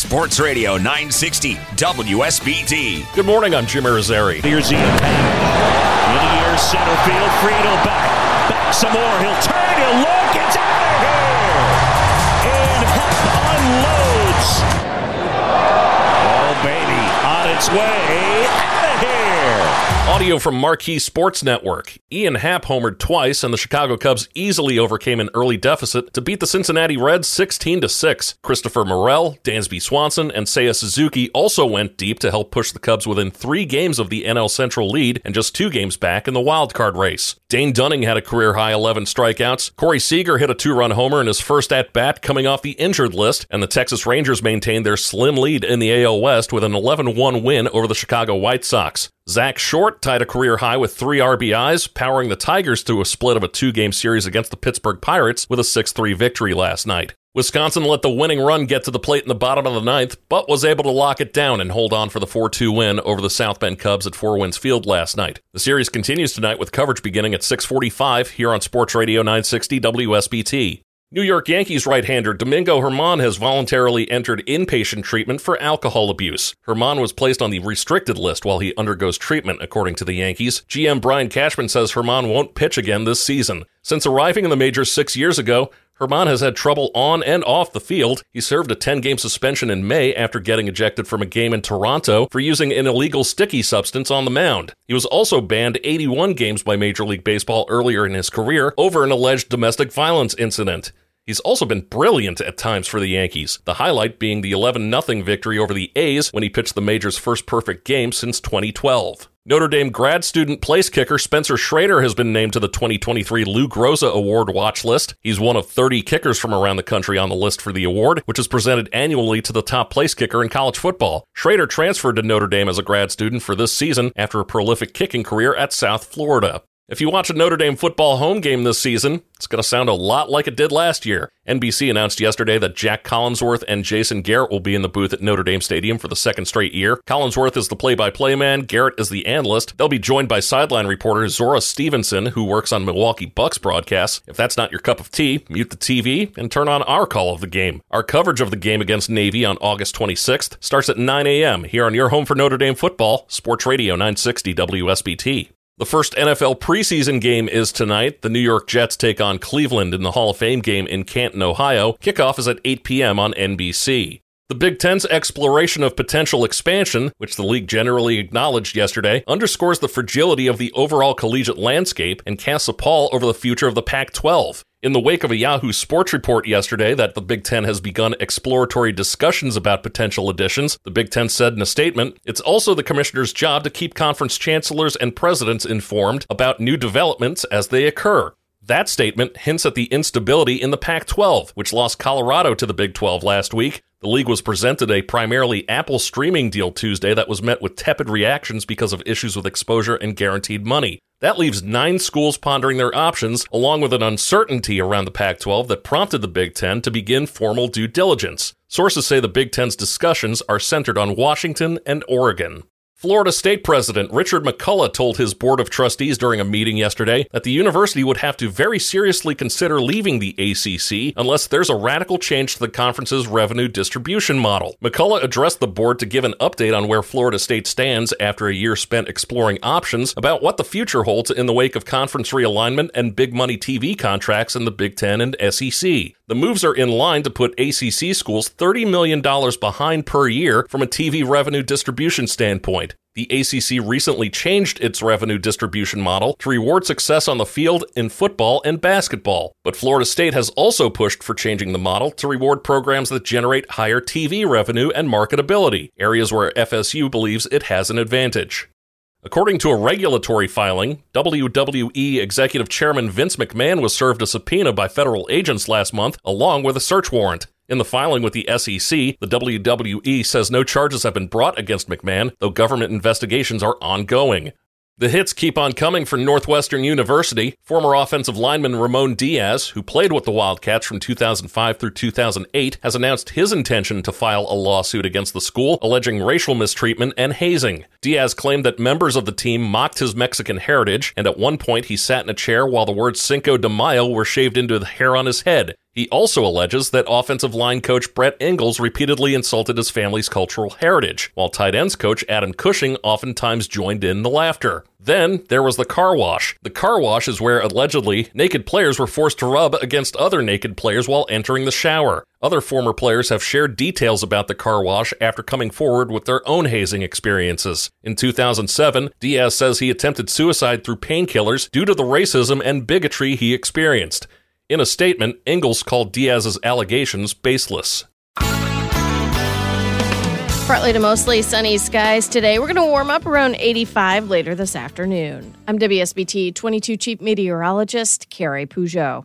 Sports Radio 960 WSBT. Good morning, I'm Jim Irizarry. Here's Ian Happ. In the air, center field. Friedl back. Back some more. He'll turn. He'll look. It's out of here. And Happ unloads. Oh, baby. On its way. Out of here. Audio from Marquee Sports Network. Ian Happ homered twice, and the Chicago Cubs easily overcame an early deficit to beat the Cincinnati Reds 16 6. Christopher Morel, Dansby Swanson, and Seiya Suzuki also went deep to help push the Cubs within three games of the NL Central lead and just two games back in the wild card race. Dane Dunning had a career high 11 strikeouts. Corey Seager hit a two run homer in his first at bat coming off the injured list, and the Texas Rangers maintained their slim lead in the AL West with an 11 1 win over the Chicago White Sox. Zack Short tied a career high with three RBIs, powering the Tigers through a split of a two game series against the Pittsburgh Pirates with a 6 3 victory last night. Wisconsin let the winning run get to the plate in the bottom of the ninth, but was able to lock it down and hold on for the 4 2 win over the South Bend Cubs at Four Winds Field last night. The series continues tonight with coverage beginning at 645 here on Sports Radio 960 WSBT. New York Yankees right-hander Domingo Germán has voluntarily entered inpatient treatment for alcohol abuse. Germán was placed on the restricted list while he undergoes treatment, according to the Yankees. GM Brian Cashman says Germán won't pitch again this season. Since arriving in the majors six years ago, Germán has had trouble on and off the field. He served a 10 game suspension in May after getting ejected from a game in Toronto for using an illegal sticky substance on the mound. He was also banned 81 games by Major League Baseball earlier in his career over an alleged domestic violence incident. He's also been brilliant at times for the Yankees, the highlight being the 11 0 victory over the A's when he pitched the major's first perfect game since 2012. Notre Dame grad student place kicker Spencer Schrader has been named to the 2023 Lou Groza Award watch list. He's one of 30 kickers from around the country on the list for the award, which is presented annually to the top place kicker in college football. Schrader transferred to Notre Dame as a grad student for this season after a prolific kicking career at South Florida. If you watch a Notre Dame football home game this season, it's going to sound a lot like it did last year. NBC announced yesterday that Jac Collinsworth and Jason Garrett will be in the booth at Notre Dame Stadium for the second straight year. Collinsworth is the play by play man, Garrett is the analyst. They'll be joined by sideline reporter Zora Stephenson, who works on Milwaukee Bucks broadcasts. If that's not your cup of tea, mute the TV and turn on our call of the game. Our coverage of the game against Navy on August 26th starts at 9 a.m. here on your home for Notre Dame football, Sports Radio 960 WSBT. The first NFL preseason game is tonight. The New York Jets take on Cleveland in the Hall of Fame game in Canton, Ohio. Kickoff is at 8 p.m. on NBC. The Big Ten's exploration of potential expansion, which the league generally acknowledged yesterday, underscores the fragility of the overall collegiate landscape and casts a pall over the future of the Pac 12. In the wake of a Yahoo Sports report yesterday that the Big Ten has begun exploratory discussions about potential additions, the Big Ten said in a statement, it's also the commissioner's job to keep conference chancellors and presidents informed about new developments as they occur. That statement hints at the instability in the Pac 12, which lost Colorado to the Big 12 last week. The league was presented a primarily Apple streaming deal Tuesday that was met with tepid reactions because of issues with exposure and guaranteed money. That leaves nine schools pondering their options, along with an uncertainty around the Pac 12 that prompted the Big Ten to begin formal due diligence. Sources say the Big Ten's discussions are centered on Washington and Oregon. Florida State President Richard McCullough told his Board of Trustees during a meeting yesterday that the university would have to very seriously consider leaving the ACC unless there's a radical change to the conference's revenue distribution model. McCullough addressed the board to give an update on where Florida State stands after a year spent exploring options about what the future holds in the wake of conference realignment and big money TV contracts in the Big Ten and SEC. The moves are in line to put ACC schools $30 million behind per year from a TV revenue distribution standpoint. The ACC recently changed its revenue distribution model to reward success on the field in football and basketball. But Florida State has also pushed for changing the model to reward programs that generate higher TV revenue and marketability, areas where FSU believes it has an advantage. According to a regulatory filing, WWE Executive Chairman Vince McMahon was served a subpoena by federal agents last month, along with a search warrant. In the filing with the SEC, the WWE says no charges have been brought against McMahon, though government investigations are ongoing. The hits keep on coming for Northwestern University. Former offensive lineman Ramon Diaz, who played with the Wildcats from 2005 through 2008, has announced his intention to file a lawsuit against the school alleging racial mistreatment and hazing. Diaz claimed that members of the team mocked his Mexican heritage, and at one point he sat in a chair while the words Cinco de Mayo were shaved into the hair on his head. He also alleges that offensive line coach Bret Ingalls repeatedly insulted his family's cultural heritage, while tight ends coach Adam Cushing oftentimes joined in the laughter. Then there was the car wash. The car wash is where allegedly naked players were forced to rub against other naked players while entering the shower. Other former players have shared details about the car wash after coming forward with their own hazing experiences. In 2007, Diaz says he attempted suicide through painkillers due to the racism and bigotry he experienced. In a statement, Ingalls called Diaz's allegations baseless. Partly to mostly sunny skies today. We're going to warm up around 85 later this afternoon. I'm WSBT 22 Chief Meteorologist Carrie Peugeot.